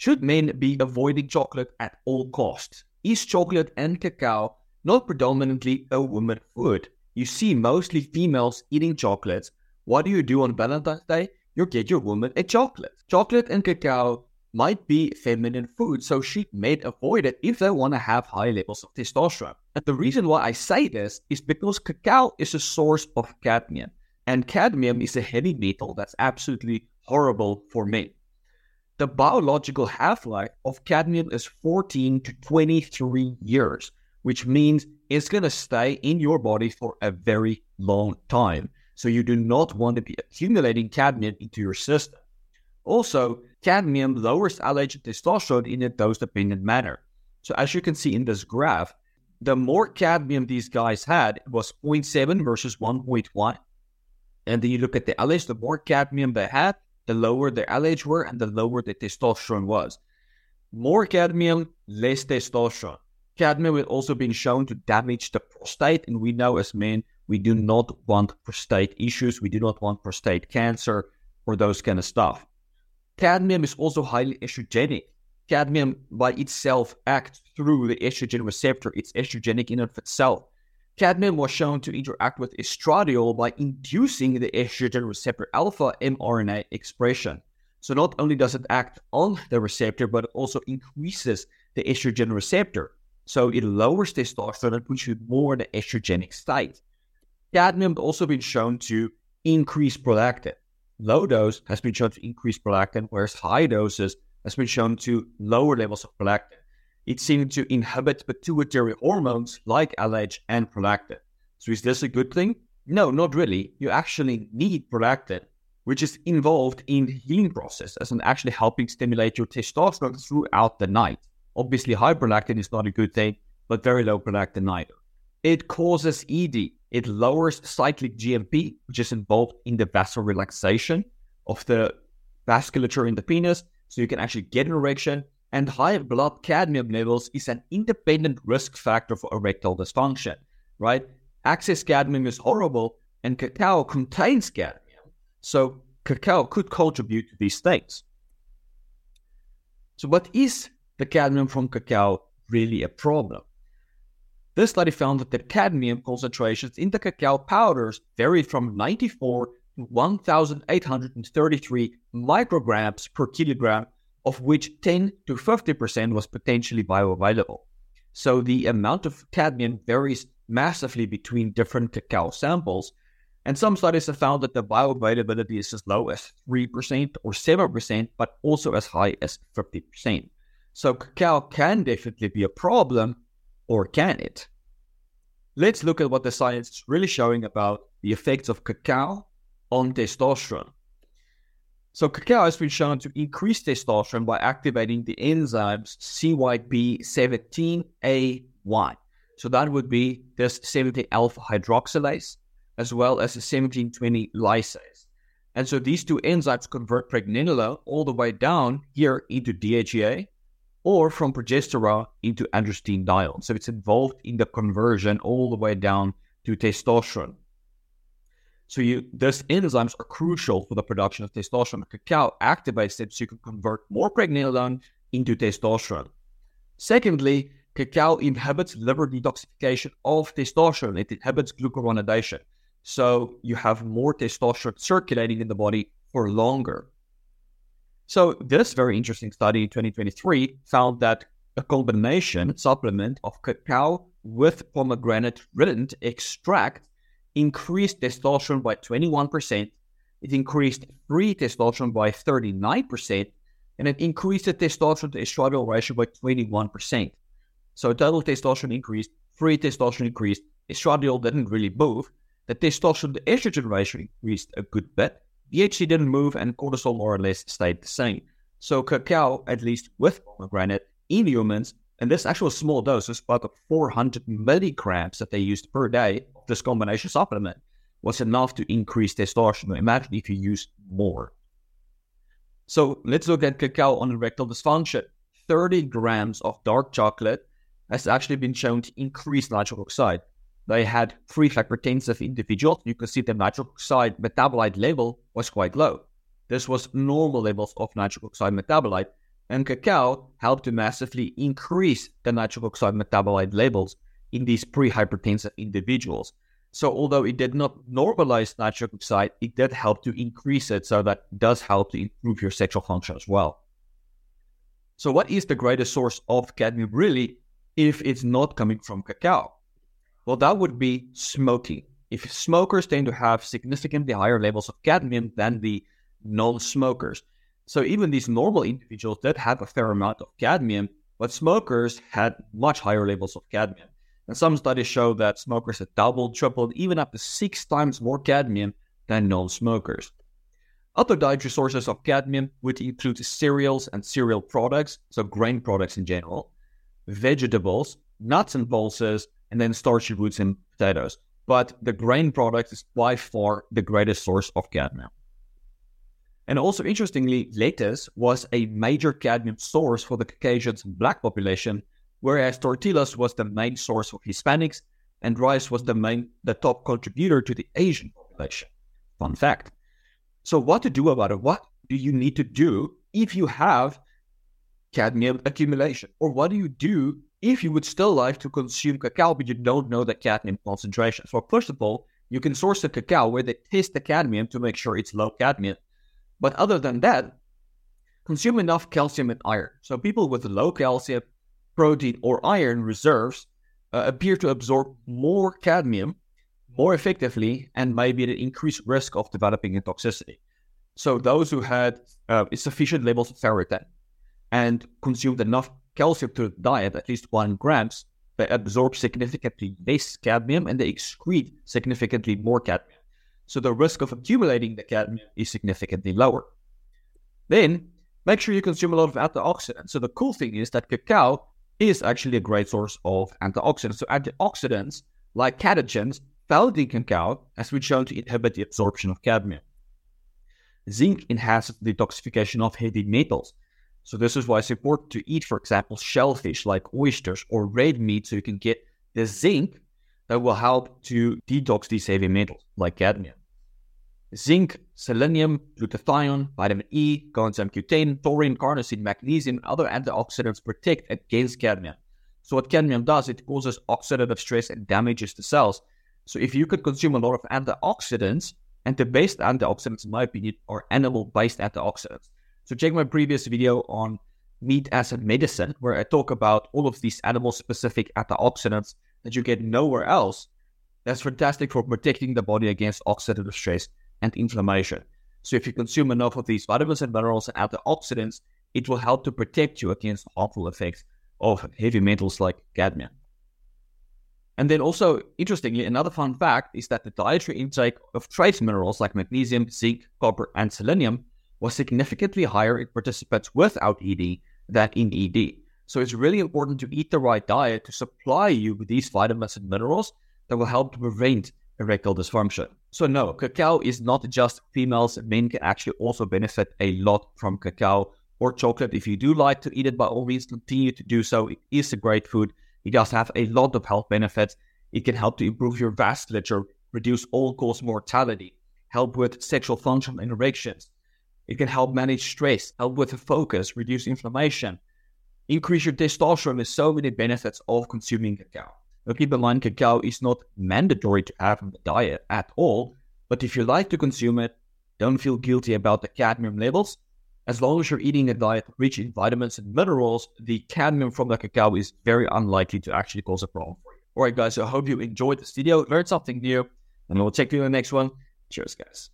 Should men be avoiding chocolate at all costs? Is chocolate and cacao not predominantly a woman food? You see mostly females eating chocolates. What do you do on Valentine's Day? You get your woman a chocolate. Chocolate and cacao might be feminine food, so she may avoid it if they want to have high levels of testosterone. And the reason why I say this is because cacao is a source of cadmium, and cadmium is a heavy metal that's absolutely horrible for men the biological half life of cadmium is 14 to 23 years, which means it's going to stay in your body for a very long time. So you do not want to be accumulating cadmium into your system. Also, cadmium lowers LH testosterone in a dose dependent manner. So, as you can see in this graph, the more cadmium these guys had, it was 0.7 versus 1.1. And then you look at the LH, the more cadmium they had, the lower the LH were and the lower the testosterone was. More cadmium, less testosterone. Cadmium has also been shown to damage the prostate, and we know as men we do not want prostate issues. We do not want prostate cancer or those kind of stuff. Cadmium is also highly estrogenic. Cadmium by itself acts through the estrogen receptor. It's estrogenic in and of itself. Cadmium was shown to interact with estradiol by inducing the estrogen receptor alpha mRNA expression. So not only does it act on the receptor, but it also increases the estrogen receptor. So it lowers testosterone and puts you more in the estrogenic state. Cadmium has also been shown to increase prolactin. Low dose has been shown to increase prolactin, whereas high doses has been shown to lower levels of prolactin it seemed to inhibit pituitary hormones like LH and prolactin. So is this a good thing? No, not really. You actually need prolactin, which is involved in the healing process and actually helping stimulate your testosterone throughout the night. Obviously, high prolactin is not a good thing, but very low prolactin neither. It causes ED. It lowers cyclic GMP, which is involved in the vascular relaxation of the vasculature in the penis, so you can actually get an erection and high blood cadmium levels is an independent risk factor for erectile dysfunction, right? Excess cadmium is horrible, and cacao contains cadmium. So, cacao could contribute to these things. So, what is the cadmium from cacao really a problem? This study found that the cadmium concentrations in the cacao powders varied from 94 to 1,833 micrograms per kilogram of which 10 to 50% was potentially bioavailable. So the amount of cadmium varies massively between different cacao samples, and some studies have found that the bioavailability is as low as 3% or 7%, but also as high as 50%. So cacao can definitely be a problem, or can it? Let's look at what the science is really showing about the effects of cacao on testosterone. So cacao has been shown to increase testosterone by activating the enzymes CYP17A1. So that would be this 17 alpha hydroxylase as well as the 1720 lyase. And so these two enzymes convert pregnenolone all the way down here into DHEA or from progesterone into androstenedione. So it's involved in the conversion all the way down to testosterone. So you, these enzymes are crucial for the production of testosterone. Cacao activates it so you can convert more pregnenolone into testosterone. Secondly, cacao inhibits liver detoxification of testosterone. It inhibits glucuronidation. So you have more testosterone circulating in the body for longer. So this very interesting study in 2023 found that a combination supplement of cacao with pomegranate rident extract increased testosterone by 21%, it increased free testosterone by 39%, and it increased the testosterone to estradiol ratio by 21%. So total testosterone increased, free testosterone increased, estradiol didn't really move. The testosterone to estrogen ratio increased a good bit. DHT didn't move, and cortisol more or less stayed the same. So cacao, at least with pomegranate, in humans, and this actual small dose is about 400 milligrams that they used per day this combination supplement was enough to increase testosterone. Imagine if you use more. So let's look at cacao on erectile dysfunction. 30 grams of dark chocolate has actually been shown to increase nitric oxide. They had pre-hypertensive individuals. You can see the nitric oxide metabolite level was quite low. This was normal levels of nitric oxide metabolite, and cacao help to massively increase the nitric oxide metabolite levels in these pre-hypertensive individuals. So although it did not normalize nitric oxide, it did help to increase it. So that does help to improve your sexual function as well. So what is the greatest source of cadmium really if it's not coming from cacao? Well, that would be smoking. If smokers tend to have significantly higher levels of cadmium than the non-smokers. So even these normal individuals did have a fair amount of cadmium, but smokers had much higher levels of cadmium. And some studies show that smokers had doubled, tripled, even up to six times more cadmium than non smokers. Other dietary sources of cadmium would include cereals and cereal products, so grain products in general, vegetables, nuts and pulses, and then starchy roots and potatoes. But the grain product is by far the greatest source of cadmium. And also, interestingly, lettuce was a major cadmium source for the Caucasians and black population, whereas tortillas was the main source for Hispanics and rice was the main the top contributor to the Asian population. Fun fact. So what to do about it? What do you need to do if you have cadmium accumulation? Or what do you do if you would still like to consume cacao but you don't know the cadmium concentration? So first of all, you can source the cacao where they test the cadmium to make sure it's low cadmium. But other than that, consume enough calcium and iron. So people with low calcium, protein, or iron reserves uh, appear to absorb more cadmium more effectively and maybe at an increased risk of developing a toxicity. So those who had uh, sufficient levels of ferritin and consumed enough calcium to diet, at least one grams, they absorb significantly less cadmium and they excrete significantly more cadmium. So the risk of accumulating the cadmium is significantly lower. Then make sure you consume a lot of antioxidants. So the cool thing is that cacao is actually a great source of antioxidants. So antioxidants like catechins found in cacao has been shown to inhibit the absorption of cadmium. Zinc enhances the detoxification of heavy metals. So this is why it's important to eat, for example, shellfish like oysters or red meat so you can get the zinc that will help to detox these heavy metals like cadmium zinc, selenium, glutathione, vitamin E, coenzyme Q10, taurine, carnosine, magnesium, other antioxidants protect against cadmium. So what cadmium does, it causes oxidative stress and damages the cells. So if you could consume a lot of antioxidants, and the best antioxidants, in my opinion, are animal-based antioxidants. So check my previous video on meat acid medicine, where I talk about all of these animal-specific antioxidants that you get nowhere else. That's fantastic for protecting the body against oxidative stress and inflammation. So if you consume enough of these vitamins and minerals and antioxidants, it will help to protect you against harmful effects of heavy metals like cadmium. And then also, interestingly, another fun fact is that the dietary intake of trace minerals like magnesium, zinc, copper, and selenium was significantly higher in participants without ED than in ED. So it's really important to eat the right diet to supply you with these vitamins and minerals that will help to prevent erectile dysfunction. So no, cacao is not just females. Men can actually also benefit a lot from cacao or chocolate. If you do like to eat it, by all means, continue to do so. It is a great food. It does have a lot of health benefits. It can help to improve your vasculature, reduce all-cause mortality, help with sexual function and erections. It can help manage stress, help with focus, reduce inflammation, increase your testosterone. There's so many benefits of consuming cacao. In mind, cacao is not mandatory to have in the diet at all, but if you like to consume it, don't feel guilty about the cadmium levels. As long as you're eating a diet rich in vitamins and minerals, the cadmium from the cacao is very unlikely to actually cause a problem for you. Alright, guys, so I hope you enjoyed this video, learned something new, and we'll check you in the next one. Cheers, guys.